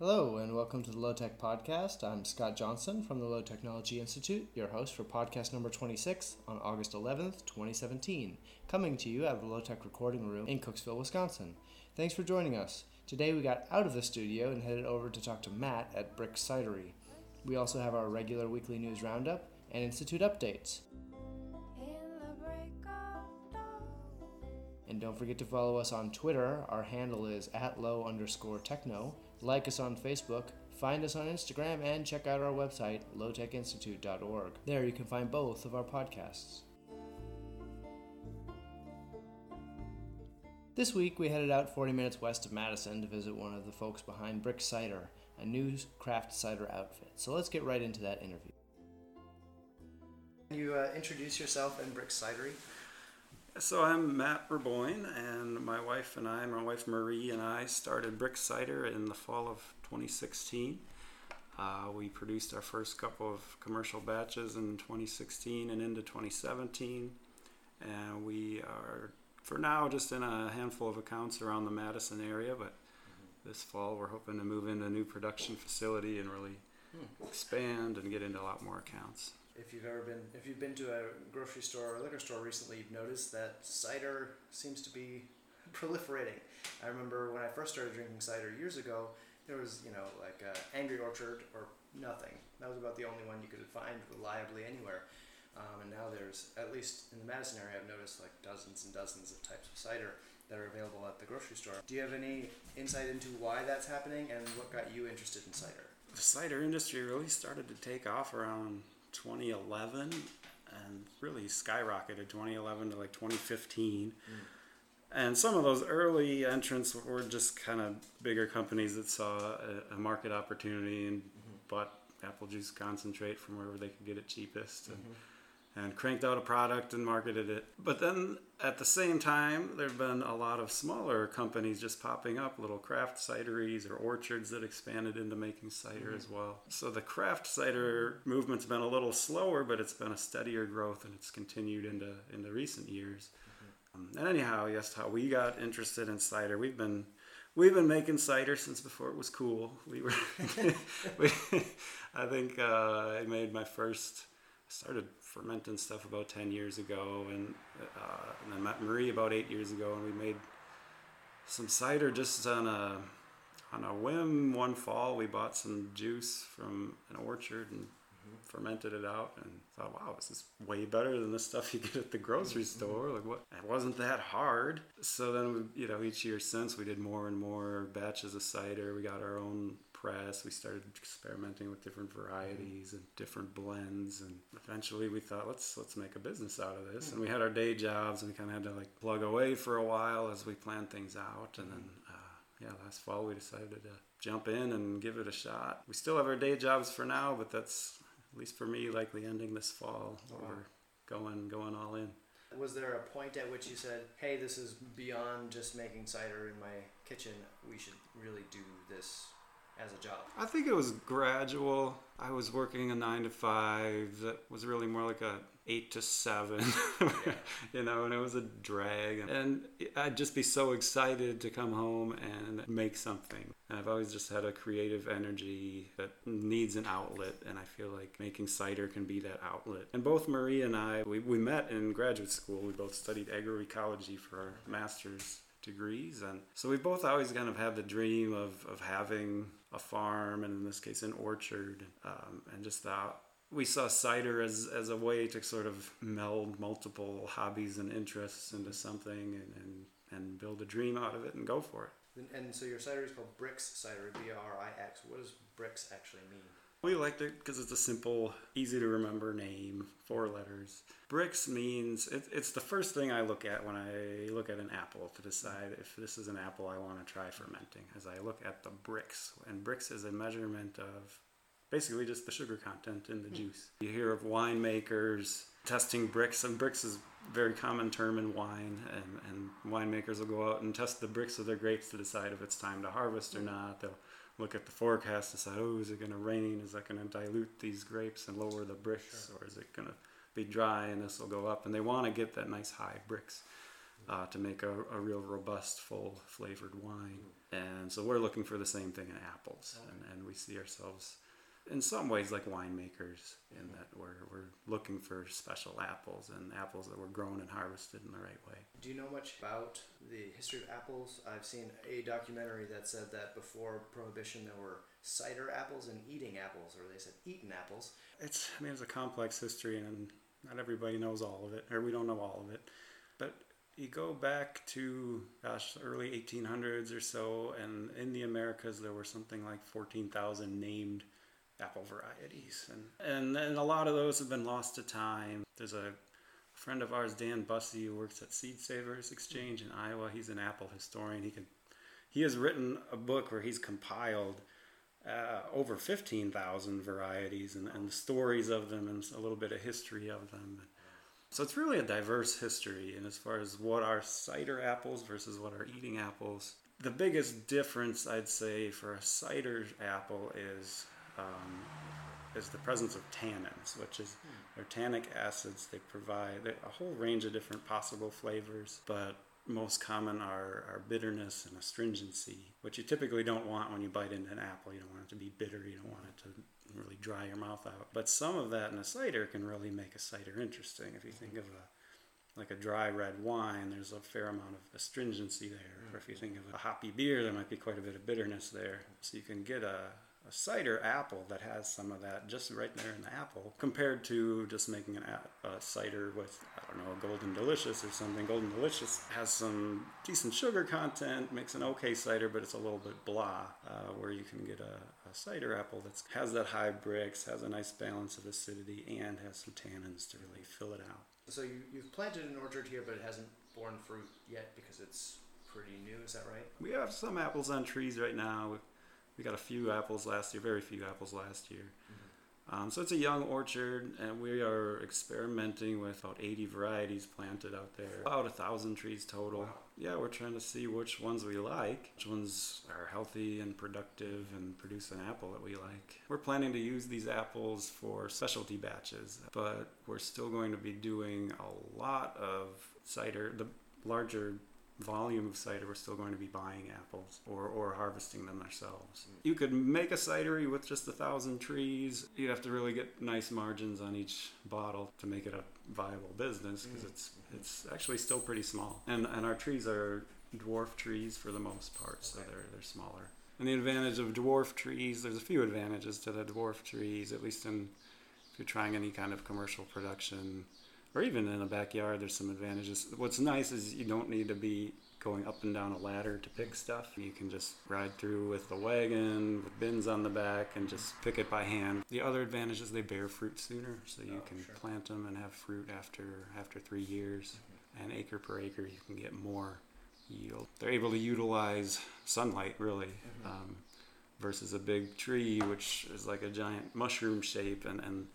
Hello, and welcome to the Low Tech Podcast. I'm Scott Johnson from the Low Technology Institute, your host for podcast number 26 on August 11th, 2017, coming to you out of the Low Tech Recording Room in Cooksville, Wisconsin. Thanks for joining us. Today we got out of the studio and headed over to talk to Matt at Brix Cidery. We also have our regular weekly news roundup and Institute updates. And don't forget to follow us on Twitter. Our handle is at low underscore techno. Like us on Facebook, find us on Instagram, and check out our website, lowtechinstitute.org. There you can find both of our podcasts. This week we headed out 40 minutes west of Madison to visit one of the folks behind Brix Cider, a new craft cider outfit. So let's get right into that interview. Can you uh, introduce yourself and Brix Cidery? So I'm Matt Burboyne, and my wife and I, my wife Marie and I, started Brix Cider in the fall of 2016. Uh, we produced our first couple of commercial batches in 2016 and into 2017, and we are, for now, just in a handful of accounts around the Madison area. But mm-hmm. this fall, we're hoping to move into a new production facility and really hmm. expand and get into a lot more accounts if you've ever been if you've been to a grocery store or liquor store recently, you've noticed that cider seems to be proliferating. I remember when I first started drinking cider years ago, there was you know like Angry Orchard or nothing. That was about the only one you could find reliably anywhere. Um, and now there's at least in the Madison area, I've noticed like dozens and dozens of types of cider that are available at the grocery store. Do you have any insight into why that's happening and what got you interested in cider? The cider industry really started to take off around 2011 and really skyrocketed 2011 to like 2015. Mm. And some of those early entrants were just kind of bigger companies that saw a, a market opportunity and mm-hmm. bought apple juice concentrate from wherever they could get it cheapest. Mm-hmm and cranked out a product and marketed it. But then at the same time, there have been a lot of smaller companies just popping up, little craft cideries or orchards that expanded into making cider mm-hmm. as well. So the craft cider movement's been a little slower, but it's been a steadier growth and it's continued into into recent years. Mm-hmm. Um, and anyhow, yes, how we got interested in cider, we've been we've been making cider since before it was cool. We were, we, I think uh, I made my first started fermenting stuff about 10 years ago and, uh, and then met Marie about eight years ago and we made some cider just on a on a whim. One fall we bought some juice from an orchard and mm-hmm. fermented it out and thought wow this is way better than the stuff you get at the grocery mm-hmm. store. Like what? It wasn't that hard. So then we, you know each year since we did more and more batches of cider. We got our own press. We started experimenting with different varieties and different blends, and eventually we thought, let's let's make a business out of this. And we had our day jobs, and we kind of had to like plug away for a while as we planned things out. And then, uh, yeah, last fall we decided to jump in and give it a shot. We still have our day jobs for now, but that's at least for me likely ending this fall. Wow. We're going going all in. Was there a point at which you said, "Hey, this is beyond just making cider in my kitchen. We should really do this as a job? I think it was gradual. I was working a nine to five that was really more like a eight to seven, you know, and it was a drag. And I'd just be so excited to come home and make something. And I've always just had a creative energy that needs an outlet, and I feel like making cider can be that outlet. And both Marie and I, we, we met in graduate school. We both studied agroecology for our master's degrees. And so we both always kind of had the dream of, of having a farm, and in this case, an orchard, um, and just that we saw cider as, as a way to sort of meld multiple hobbies and interests into something and, and, and build a dream out of it and go for it. And, and so your cider is called Brix Cider, B R I X. What does Brix actually mean? We liked it because it's a simple, easy to remember name, four letters. Brix means it, it's the first thing I look at when I look at an apple to decide if this is an apple I want to try fermenting. As I look at the Brix. and Brix is a measurement of basically just the sugar content in the hmm. juice. You hear of winemakers testing Brix, and Brix is a very common term in wine, and, and winemakers will go out and test the Brix of their grapes to decide if it's time to harvest or hmm. not. They'll look at the forecast and decide, oh, is it going to rain? Is that going to dilute these grapes and lower the Brix? Sure. Or is it going to be dry and this will go up? And they want to get that nice high Brix. uh, to make a, a real robust, full flavored wine. And so we're looking for the same thing in apples, and, and we see ourselves in some ways like winemakers in that we're, we're looking for special apples and apples that were grown and harvested in the right way. Do you know much about the history of apples? I've seen a documentary that said that before Prohibition there were cider apples and eating apples, or they said eaten apples. It's I mean it's a complex history and not everybody knows all of it, or we don't know all of it. But you go back to gosh early 1800s or so, and in the Americas there were something like 14,000 named apple varieties, and and and a lot of those have been lost to time. There's a friend of ours, Dan Bussey, who works at Seed Savers Exchange in Iowa. He's an apple historian. He can he has written a book where he's compiled uh, over 15,000 varieties and, and the stories of them and a little bit of history of them. So it's really a diverse history, and as far as what are cider apples versus what are eating apples, the biggest difference I'd say for a cider apple is um, is the presence of tannins, which is they're tannic acids. They provide a whole range of different possible flavors, but most common are, are bitterness and astringency, which you typically don't want when you bite into an apple. You don't want it to be bitter. You don't want it to really dry your mouth out. But some of that in a cider can really make a cider interesting. If you think of a like a dry red wine, there's a fair amount of astringency there. Or if you think of a hoppy beer, there might be quite a bit of bitterness there. So you can get a a cider apple that has some of that just right there in the apple compared to just making an a, cider with I don't know a golden delicious or something. Golden delicious has some decent sugar content, makes an okay cider, but it's a little bit blah. Uh, where you can get a, a cider apple that has that high Brix, has a nice balance of acidity, and has some tannins to really fill it out. So you, you've planted an orchard here, but it hasn't borne fruit yet because it's pretty new. Is that right? We have some apples on trees right now. We got a few apples last year, very few apples last year. Mm-hmm. Um, so it's a young orchard, and we are experimenting with about 80 varieties planted out there, about a thousand trees total. Wow. Yeah, we're trying to see which ones we like, which ones are healthy and productive and produce an apple that we like. We're planning to use these apples for specialty batches, but we're still going to be doing a lot of cider. The larger volume of cider, we're still going to be buying apples or, or harvesting them ourselves. You could make a cidery with just a thousand trees. You'd have to really get nice margins on each bottle to make it a viable business because it's it's actually still pretty small. And and our trees are dwarf trees for the most part, so they're they're smaller. And the advantage of dwarf trees, there's a few advantages to the dwarf trees, at least in if you're trying any kind of commercial production or even in a backyard, there's some advantages. What's nice is you don't need to be going up and down a ladder to pick stuff. You can just ride through with the wagon with bins on the back and just pick it by hand. The other advantage is they bear fruit sooner, so you oh, can sure. plant them and have fruit after after three years. Mm-hmm. And acre per acre, you can get more yield. They're able to utilize sunlight really. Mm-hmm. Um, versus a big tree, which is like a giant mushroom shape, and, and,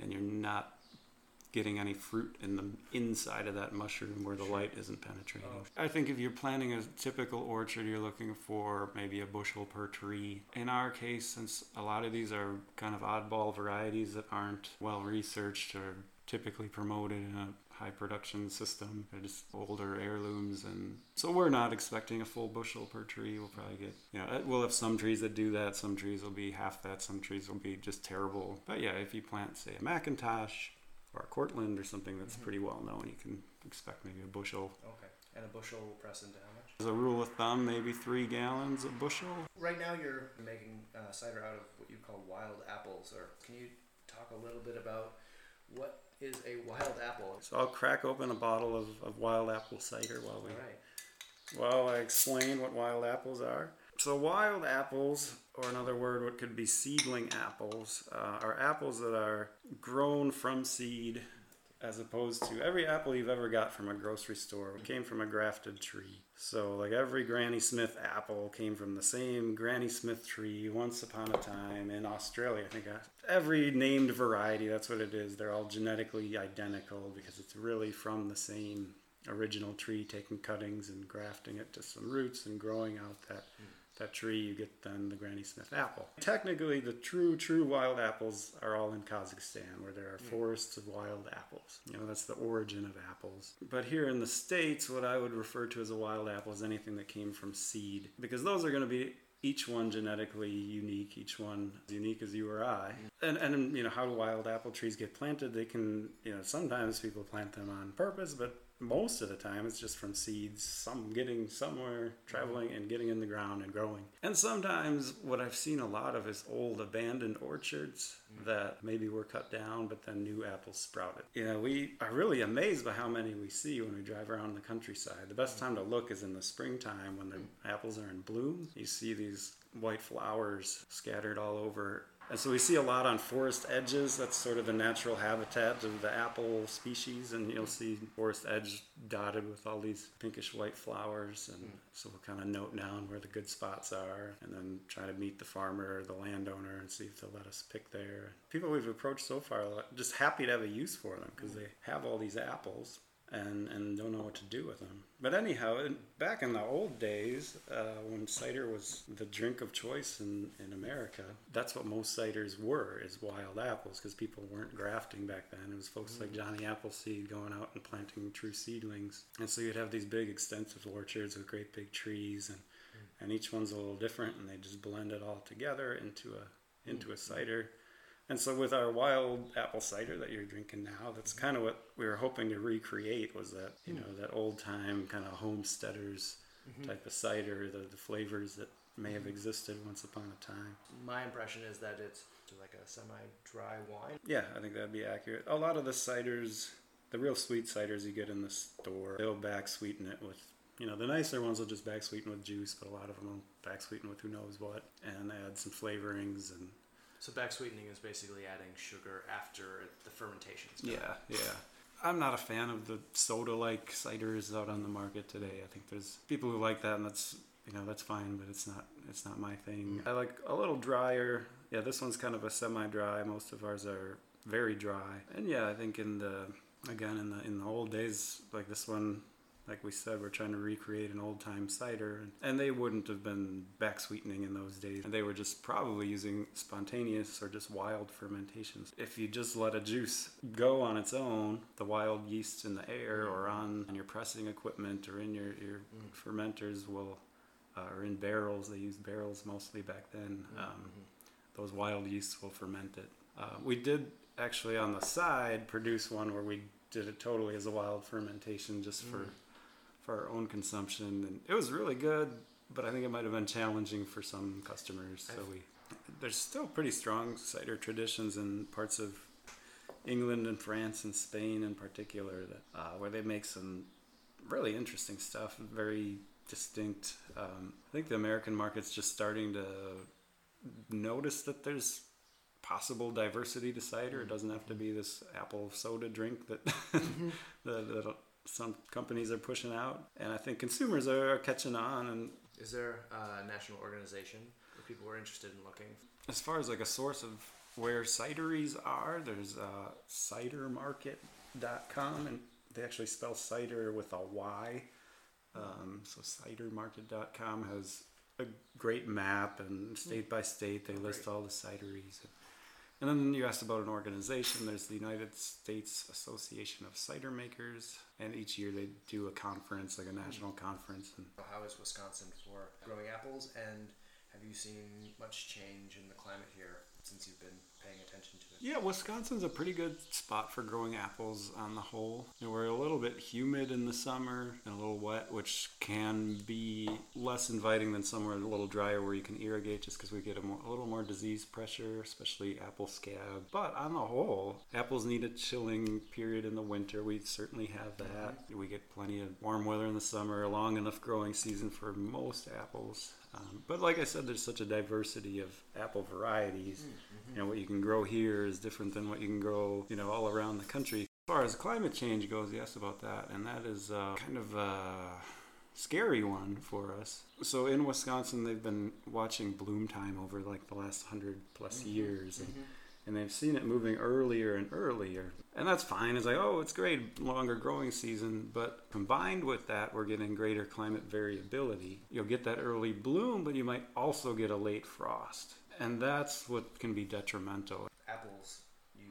and you're not getting any fruit in the inside of that mushroom where the light isn't penetrating. Oh. I think if you're planting a typical orchard, you're looking for maybe a bushel per tree. In our case, since a lot of these are kind of oddball varieties that aren't well researched or typically promoted in a high production system. They're just older heirlooms, and so we're not expecting a full bushel per tree. We'll probably get, you know, we'll have some trees that do that. Some trees will be half that. Some trees will be just terrible. But yeah, if you plant, say, a McIntosh or Cortland or something that's mm-hmm. pretty well known, you can expect maybe a bushel. Okay. And a bushel will press into how much? As a rule of thumb, maybe three gallons a bushel. Right now, you're making uh, cider out of what you call wild apples. Or can you talk a little bit about what is a wild apple? So I'll crack open a bottle of, of wild apple cider while we. While I explain what wild apples are. So wild apples, or another word, what could be seedling apples, uh, are apples that are grown from seed, as opposed to every apple you've ever got from a grocery store came from a grafted tree. So like every Granny Smith apple came from the same Granny Smith tree once upon a time in Australia. I think uh, every named variety, that's what it is. They're all genetically identical because it's really from the same original tree, taking cuttings and grafting it to some roots and growing out that. Mm that tree, you get then the Granny Smith apple. Technically, the true, true wild apples are all in Kazakhstan, where there are hmm. forests of wild apples. You know, that's the origin of apples. But here in the States, what I would refer to as a wild apple is anything that came from seed, because those are going to be each one genetically unique, each one as unique as you or I. Hmm. And and you know how do wild apple trees get planted? They can you know sometimes people plant them on purpose, but most of the time it's just from seeds, some getting somewhere, traveling and getting in the ground and growing. And sometimes what I've seen a lot of is old abandoned orchards mm. that maybe were cut down, but then new apples sprouted. You know, we are really amazed by how many we see when we drive around the countryside. The best mm. time to look is in the springtime when the mm. apples are in bloom. You see these white flowers scattered all over and so we see a lot on forest edges. That's sort of the natural habitat of the apple species. And you'll see forest edge dotted with all these pinkish white flowers. And hmm. so we'll kind of note down where the good spots are and then try to meet the farmer or the landowner and see if they'll let us pick there. People we've approached so far are just happy to have a use for them because hmm. they have all these apples and, and don't know what to do with them. But anyhow, in- back in the old days, uh, when cider was the drink of choice in, in America, that's what most ciders were, is wild apples, because people weren't grafting back then. It was folks like mm. Johnny Appleseed going out and planting true seedlings. And so you'd have these big extensive orchards with great big trees, and, mm. and each one's a little different, and they just blend it all together into a, into a mm. cider. And so with our wild apple cider that you're drinking now, that's kind of what we were hoping to recreate was that, you hmm. know, that old time kind of homesteaders mm-hmm. type of cider, the, the flavors that may have mm-hmm. existed once upon a time. My impression is that it's like a semi-dry wine. Yeah, I think that'd be accurate. A lot of the ciders, the real sweet ciders you get in the store, they'll back sweeten it with, you know, the nicer ones will just back sweeten with juice, but a lot of them will back sweeten with who knows what and add some flavorings and So back sweetening is basically adding sugar after the fermentation's done. Yeah, yeah. I'm not a fan of the soda-like ciders out on the market today. I think there's people who like that, and that's you know that's fine, but it's not it's not my thing. I like a little drier. Yeah, this one's kind of a semi-dry. Most of ours are very dry, and yeah, I think in the again in the in the old days like this one. Like we said, we're trying to recreate an old time cider, and, they wouldn't have been back sweetening in those days. They were just probably using spontaneous or just wild fermentations. If you just let a juice go on its own, the wild yeast in the air or on, on your pressing equipment or in your, your fermenters will, uh, or in barrels, they used barrels mostly back then, um, those wild yeasts will ferment it. Uh, we did actually on the side produce one where we did it totally as a wild fermentation just for for our own consumption, and it was really good. But I think it might have been challenging for some customers. So we there's still pretty strong cider traditions in parts of England and France and Spain in particular that uh, where they make some really interesting stuff, very distinct. Um, I think the American market's just starting to notice that there's possible diversity to cider. It doesn't have to be this apple soda drink that that, that some companies are pushing out, and I think consumers are catching on. And Is there a national organization where people are interested in looking? as far as like a source of where cideries are, there's uh, cydermarket.com, and they actually spell cider with a Y. Um, so cydermarket.com has a great map, and state by state they list all the cideries. And then you asked about an organization. There's the United States Association of Cider Makers, and each year they do a conference, like a national conference. And How is Wisconsin for growing apples, and have you seen much change in the climate here since you've been paying attention to it? Yeah, Wisconsin's a pretty good spot for growing apples on the whole. You know, we're a little bit humid in the summer and a little wet, which can be less inviting than somewhere a little drier where you can irrigate just because we get a, more, a little more disease pressure, especially apple scab. But on the whole, apples need a chilling period in the winter. We certainly have that. Mm-hmm. We get plenty of warm weather in the summer, a long enough growing season for most apples. Um, but like I said, there's such a diversity of apple varieties. You know, what you can grow here is different than what you can grow, you know, all around the country. As far as climate change goes, yes, about that, and that is uh, kind of a scary one for us. So in Wisconsin, they've been watching bloom time over like the last hundred plus years, and, and they've seen it moving earlier and earlier. And that's fine. It's like, oh, it's great, longer growing season. But combined with that, we're getting greater climate variability. You'll get that early bloom, but you might also get a late frost. And that's what can be detrimental. Apples use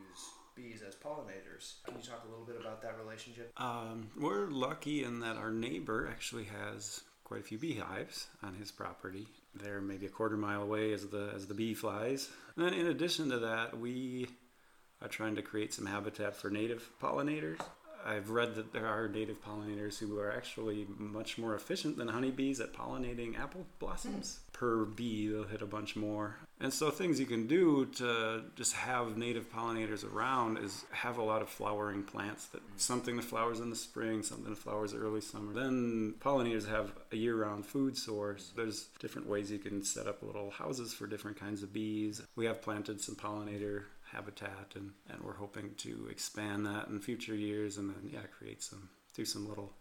bees as pollinators. Can you talk a little bit about that relationship? Um, we're lucky in that our neighbor actually has quite a few beehives on his property. They're maybe a quarter mile away as the as the bee flies. And then in addition to that, we are trying to create some habitat for native pollinators. I've read that there are native pollinators who are actually much more efficient than honeybees at pollinating apple blossoms. Hmm. Per bee, they'll hit a bunch more. And so, things you can do to just have native pollinators around is have a lot of flowering plants that hmm. something that flowers in the spring, something that flowers early summer. Then, pollinators have a year round food source. There's different ways you can set up little houses for different kinds of bees. We have planted some pollinator habitat and, and we're hoping to expand that in future years and then yeah create some do some little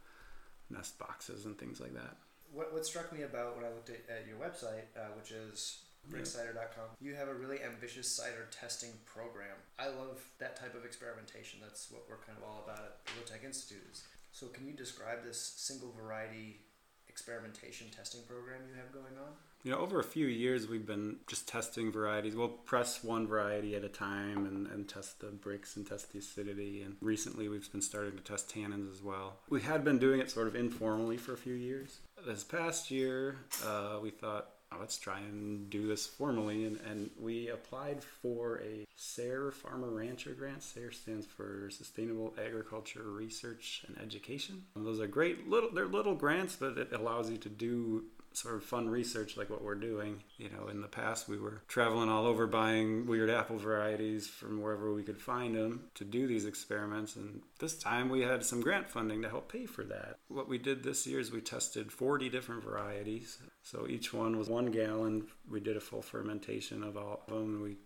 nest boxes and things like that. What, what struck me about when i looked at, at your website uh, which is brixcider.com you have a really ambitious cider testing program. I love that type of experimentation. That's what we're kind of all about at the Low Tech institute is so can you describe this single variety experimentation testing program you have going on you know, over a few years, we've been just testing varieties. We'll press one variety at a time and, and test the Brix and test the acidity. And recently, we've been starting to test tannins as well. We had been doing it sort of informally for a few years. This past year, uh, we thought, oh, let's try and do this formally. And, and we applied for a SARE Farmer Rancher grant. SARE stands for Sustainable Agriculture Research and Education. And those are great little, they're little grants, but it allows you to do sort of fun research like what we're doing. You know, in the past we were traveling all over buying weird apple varieties from wherever we could find them to do these experiments. And this time we had some grant funding to help pay for that. What we did this year is we tested 40 different varieties. So each one was one gallon. We did a full fermentation of all of them. We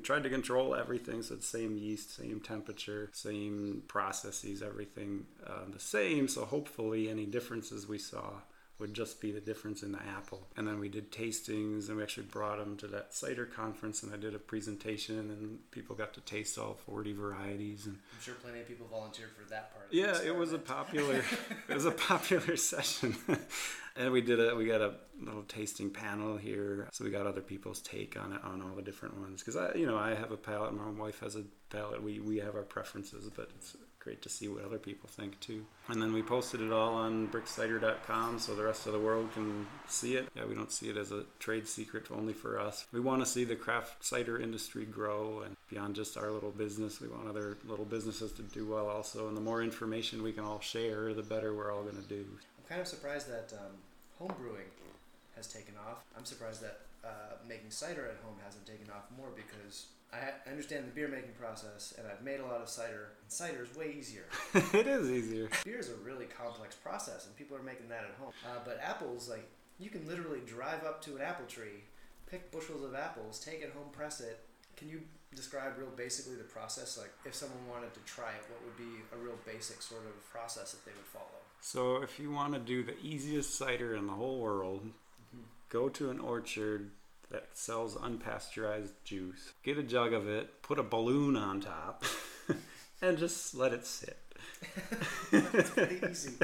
tried to control everything so the same yeast same temperature same processes everything uh, the same so hopefully any differences we saw would just be the difference in the apple. And then we did tastings, and we actually brought them to that cider conference, and I did a presentation, and people got to taste all 40 varieties. And I'm sure plenty of people volunteered for that part. yeah, it was a popular, it was a popular session. and we did a we got a little tasting panel here so we got other people's take on it on all the different ones because i you know i have a palate my wife has a palate we we have our preferences but it's great to see what other people think too. And then we posted it all on brixcider.com so the rest of the world can see it. Yeah, we don't see it as a trade secret only for us. We want to see the craft cider industry grow and beyond just our little business, we want other little businesses to do well also. And the more information we can all share, the better we're all going to do. I'm kind of surprised that um, home brewing has taken off. I'm surprised that uh, making cider at home hasn't taken off more because I understand the beer making process, and I've made a lot of cider. And cider is way easier. it is easier. Beer is a really complex process, and people are making that at home. Uh, but apples, like you can literally drive up to an apple tree, pick bushels of apples, take it home, press it. Can you describe real basically the process? Like if someone wanted to try it, what would be a real basic sort of process that they would follow? So if you want to do the easiest cider in the whole world, mm-hmm. go to an orchard that sells unpasteurized juice. Get a jug of it, put a balloon on top, and just let it sit. That's pretty easy.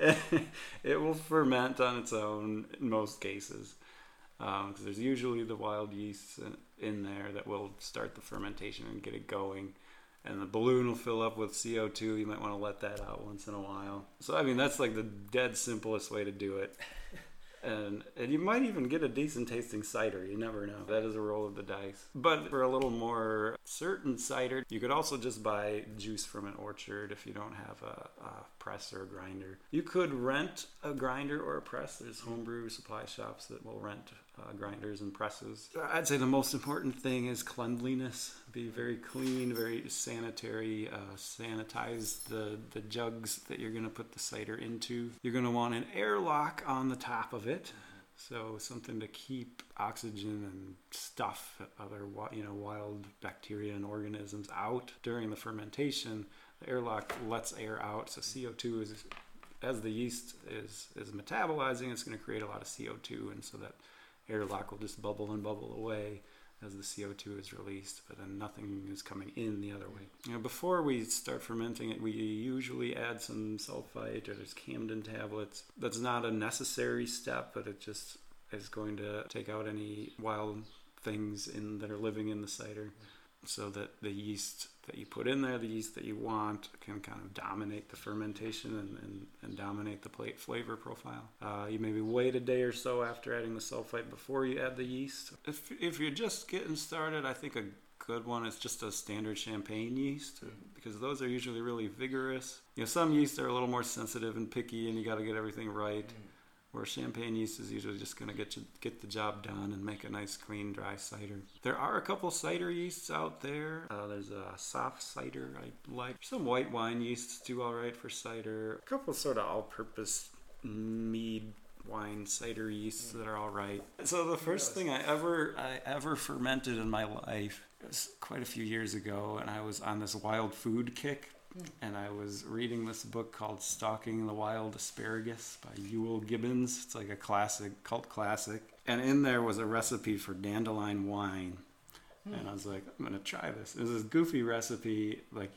it will ferment on its own in most cases. Because um, there's usually the wild yeast in there that will start the fermentation and get it going. And the balloon will fill up with CO2. You might want to let that out once in a while. So, I mean, that's like the dead simplest way to do it and and you might even get a decent tasting cider. You never know. That is a roll of the dice. But for a little more certain cider, you could also just buy juice from an orchard if you don't have a, a press or a grinder. You could rent a grinder or a press. There's homebrew supply shops that will rent uh, grinders and presses. I'd say the most important thing is cleanliness. Be very clean, very sanitary. Uh, sanitize the, the jugs that you're going to put the cider into. You're going to want an airlock on the top of it. So something to keep oxygen and stuff, other you know wild bacteria and organisms out during the fermentation. The airlock lets air out, so CO2 is as the yeast is is metabolizing, it's going to create a lot of CO2, and so that airlock will just bubble and bubble away as the CO2 is released, but then nothing is coming in the other way. You know, before we start fermenting it, we usually add some sulfite or there's Campden tablets. That's not a necessary step, but it just is going to take out any wild things in that are living in the cider so that the yeast that you put in there, the yeast that you want, can kind of dominate the fermentation and, and, and dominate the plate flavor profile. Uh, you maybe wait a day or so after adding the sulfite before you add the yeast. If, if you're just getting started, I think a good one is just a standard champagne yeast because those are usually really vigorous. You know, some yeasts are a little more sensitive and picky, and you got to get everything right. Mm where champagne yeast is usually just going to get you get the job done and make a nice clean dry cider. There are a couple cider yeasts out there. Uh, there's a SafCider I like. Some white wine yeasts do all right for cider. A couple sort of all-purpose mead wine cider yeasts that are all right. So the first thing I ever I ever fermented in my life was quite a few years ago, and I was on this wild food kick and I was reading this book called Stalking the Wild Asparagus by Euell Gibbons. It's like a classic, cult classic. And in there was a recipe for dandelion wine. Hmm. And I was like, I'm going to try this. It was this goofy recipe. Like,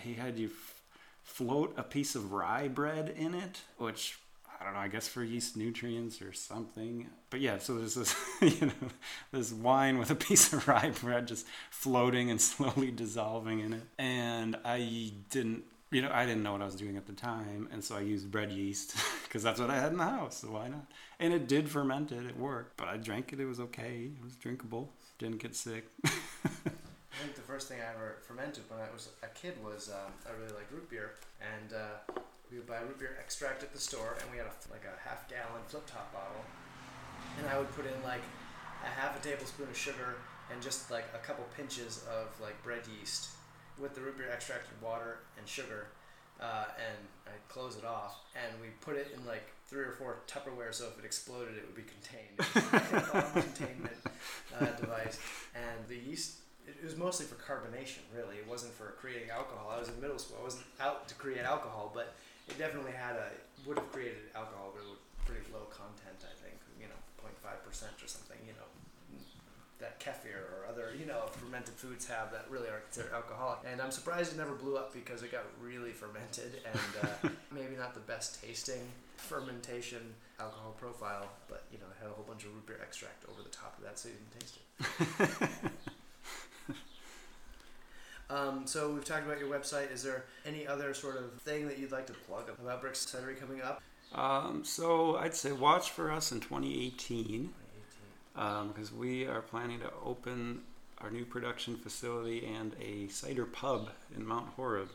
he had you f- float a piece of rye bread in it, which I don't know, I guess for yeast nutrients or something. But yeah, so there's this, you know, this wine with a piece of rye bread just floating and slowly dissolving in it. And I didn't, you know, I didn't know what I was doing at the time. And so I used bread yeast because that's what I had in the house. So why not? And it did ferment it, it worked. But I drank it, it was okay. It was drinkable. Didn't get sick. I think the first thing I ever fermented when I was a kid was um, I really liked root beer. And, uh, we would buy root beer extract at the store, and we had a, like a half gallon flip top bottle. And I would put in like a half a tablespoon of sugar and just like a couple pinches of like bread yeast with the root beer extract and water and sugar. Uh, and I'd close it off, and we put it in like three or four Tupperware, so if it exploded, it would be contained. containment uh, device, and the yeast it was mostly for carbonation, really. It wasn't for creating alcohol. I was in middle school. I wasn't out to create alcohol, but it definitely had a would have created alcohol, but it pretty low content. I think you know 0.5 percent or something. You know that kefir or other you know fermented foods have that really are considered alcoholic. And I'm surprised it never blew up because it got really fermented and uh, maybe not the best tasting fermentation alcohol profile, but you know it had a whole bunch of root beer extract over the top of that, so you didn't taste it. Um, so we've talked about your website. Is there any other sort of thing that you'd like to plug about Brix Cidery coming up? Um, so I'd say watch for us in 2018 because um, we are planning to open our new production facility and a cider pub in Mount Horeb.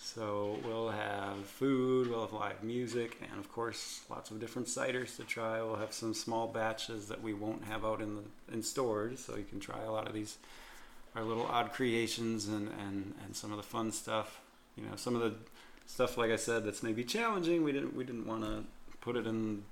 So we'll have food, we'll have live music, and of course, lots of different ciders to try. We'll have some small batches that we won't have out in the in stores, so you can try a lot of these our little odd creations and, and, and some of the fun stuff. You know, some of the stuff, like I said, that's maybe challenging. We didn't we didn't want to put it in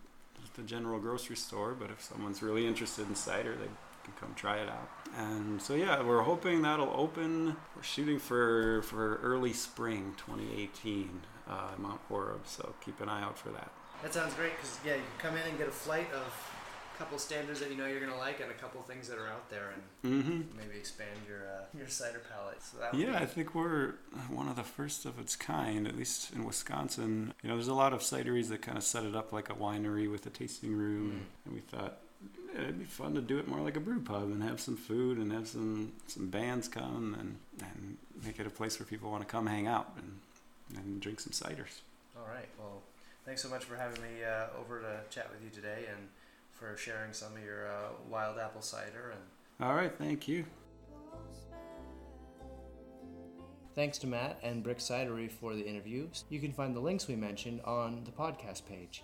the general grocery store, but if someone's really interested in cider, they can come try it out. And so yeah, we're hoping that'll open. We're shooting for for early spring 2018, uh, Mount Horeb. So keep an eye out for that. That sounds great because yeah, you can come in and get a flight of couple standards that you know you're gonna like, and a couple things that are out there, and mm-hmm. maybe expand your uh, your cider palate. So yeah, I think we're one of the first of its kind, at least in Wisconsin. You know, there's a lot of cideries that kind of set it up like a winery with a tasting room, mm. and we thought it'd be fun to do it more like a brew pub and have some food and have some some bands come and and make it a place where people want to come hang out and and drink some ciders. All right. Well, thanks so much for having me uh, over to chat with you today and for sharing some of your uh, wild apple cider. And all right, thank you. Thanks to Matt and Brix Cidery for the interview. You can find the links we mentioned on the podcast page.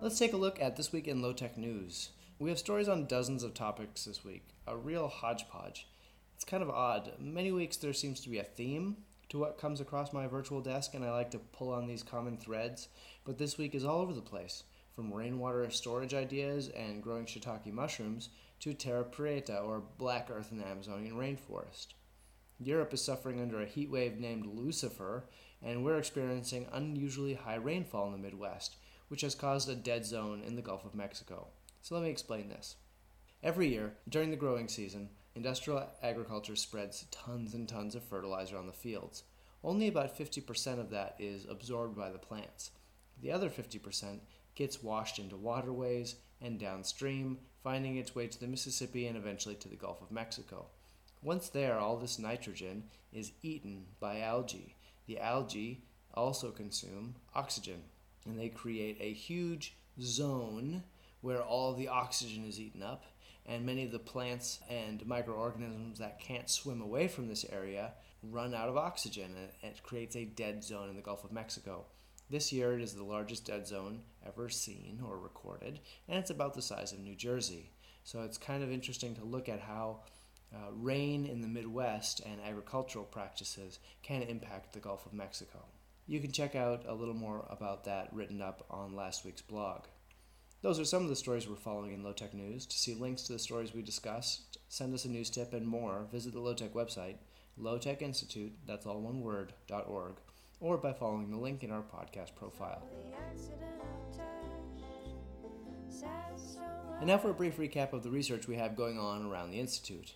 Let's take a look at this week in low tech news. We have stories on dozens of topics this week, a real hodgepodge. It's kind of odd. Many weeks there seems to be a theme, to what comes across my virtual desk, and I like to pull on these common threads. But this week is all over the place, from rainwater storage ideas and growing shiitake mushrooms to terra preta, or black earth in the Amazonian rainforest. Europe is suffering under a heat wave named Lucifer, and we're experiencing unusually high rainfall in the Midwest, which has caused a dead zone in the Gulf of Mexico. So let me explain this. Every year, during the growing season, industrial agriculture spreads tons and tons of fertilizer on the fields. Only about 50% of that is absorbed by the plants. The other 50% gets washed into waterways and downstream, finding its way to the Mississippi and eventually to the Gulf of Mexico. Once there, all this nitrogen is eaten by algae. The algae also consume oxygen, and they create a huge zone where all the oxygen is eaten up, and many of the plants and microorganisms that can't swim away from this area run out of oxygen, and it creates a dead zone in the Gulf of Mexico. This year, it is the largest dead zone ever seen or recorded, and it's about the size of New Jersey. So it's kind of interesting to look at how uh, rain in the Midwest and agricultural practices can impact the Gulf of Mexico. You can check out a little more about that written up on last week's blog. Those are some of the stories we're following in Low Tech News. To see links to the stories we discussed, send us a news tip, and more, visit the Low Tech website, Low Tech Institute, that's all one word, dot .org, or by following the link in our podcast profile. And now for a brief recap of the research we have going on around the Institute.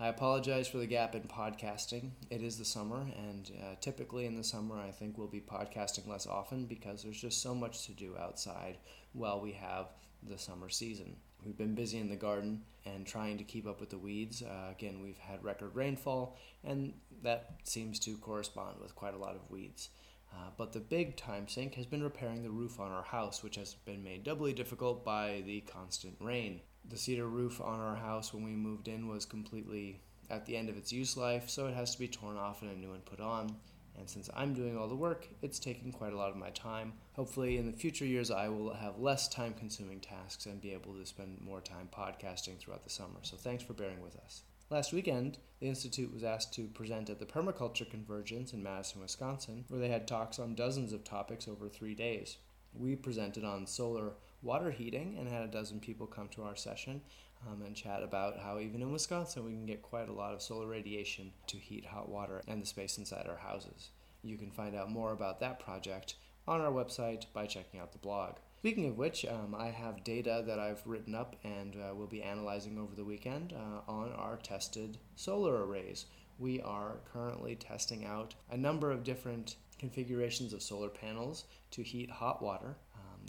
I apologize for the gap in podcasting. It is the summer, and uh, typically in the summer, I think we'll be podcasting less often because there's just so much to do outside while we have the summer season. We've been busy in the garden and trying to keep up with the weeds. Uh, again, we've had record rainfall, and that seems to correspond with quite a lot of weeds. Uh, but the big time sink has been repairing the roof on our house, which has been made doubly difficult by the constant rain the cedar roof on our house when we moved in was completely at the end of its use life, so it has to be torn off and a new one put on. And since I'm doing all the work, it's taking quite a lot of my time. Hopefully, in the future years, I will have less time consuming tasks and be able to spend more time podcasting throughout the summer. So, thanks for bearing with us. Last weekend, the Institute was asked to present at the Permaculture Convergence in Madison, Wisconsin, where they had talks on dozens of topics over three days. We presented on solar water heating and had a dozen people come to our session um, and chat about how even in Wisconsin we can get quite a lot of solar radiation to heat hot water and the space inside our houses. You can find out more about that project on our website by checking out the blog. Speaking of which, um, I have data that I've written up and uh, will be analyzing over the weekend uh, on our tested solar arrays. We are currently testing out a number of different configurations of solar panels to heat hot water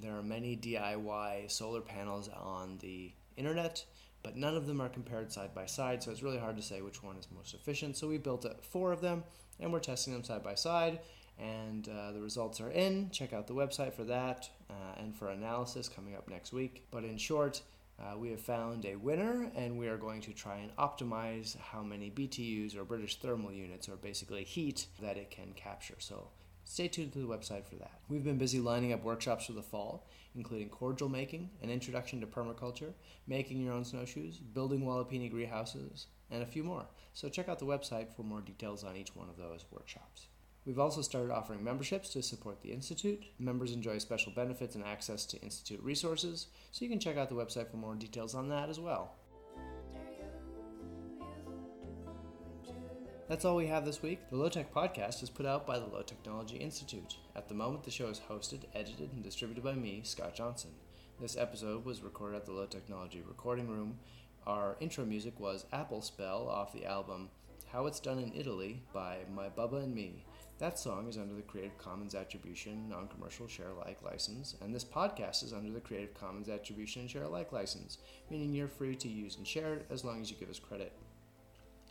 there are many DIY solar panels on the internet, but none of them are compared side by side, so it's really hard to say which one is most efficient. So we built four of them, and we're testing them side by side, and uh, the results are in. Check out the website for that uh, and for analysis coming up next week. But in short, uh, we have found a winner, and we are going to try and optimize how many BTUs or British thermal units, or basically heat, that it can capture. So Stay tuned to the website for that. We've been busy lining up workshops for the fall, including cordial making, an introduction to permaculture, making your own snowshoes, building Walipini greenhouses, and a few more. So check out the website for more details on each one of those workshops. We've also started offering memberships to support the Institute. Members enjoy special benefits and access to Institute resources, so you can check out the website for more details on that as well. That's all we have this week. The Low Tech Podcast is put out by the Low Technology Institute. At the moment, the show is hosted, edited, and distributed by me, Scott Johnson. This episode was recorded at the Low Technology Recording Room. Our intro music was Apple Spell off the album How It's Done in Italy by My Bubba and Me. That song is under the Creative Commons Attribution Non Commercial Share Alike license, and this podcast is under the Creative Commons Attribution Share Alike license, meaning you're free to use and share it as long as you give us credit.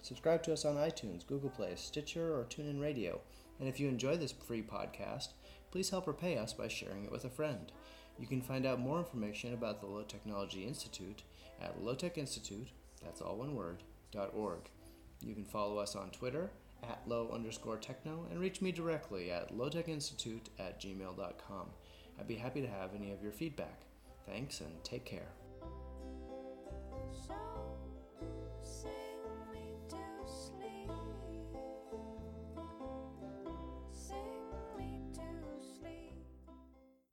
Subscribe to us on iTunes, Google Play, Stitcher, or TuneIn Radio. And if you enjoy this free podcast, please help repay us by sharing it with a friend. You can find out more information about the Low Technology Institute at lowtechinstitute, that's all one word, dot .org. You can follow us on Twitter at low underscore techno and reach me directly at lowtechinstitute at gmail.com. I'd be happy to have any of your feedback. Thanks and take care.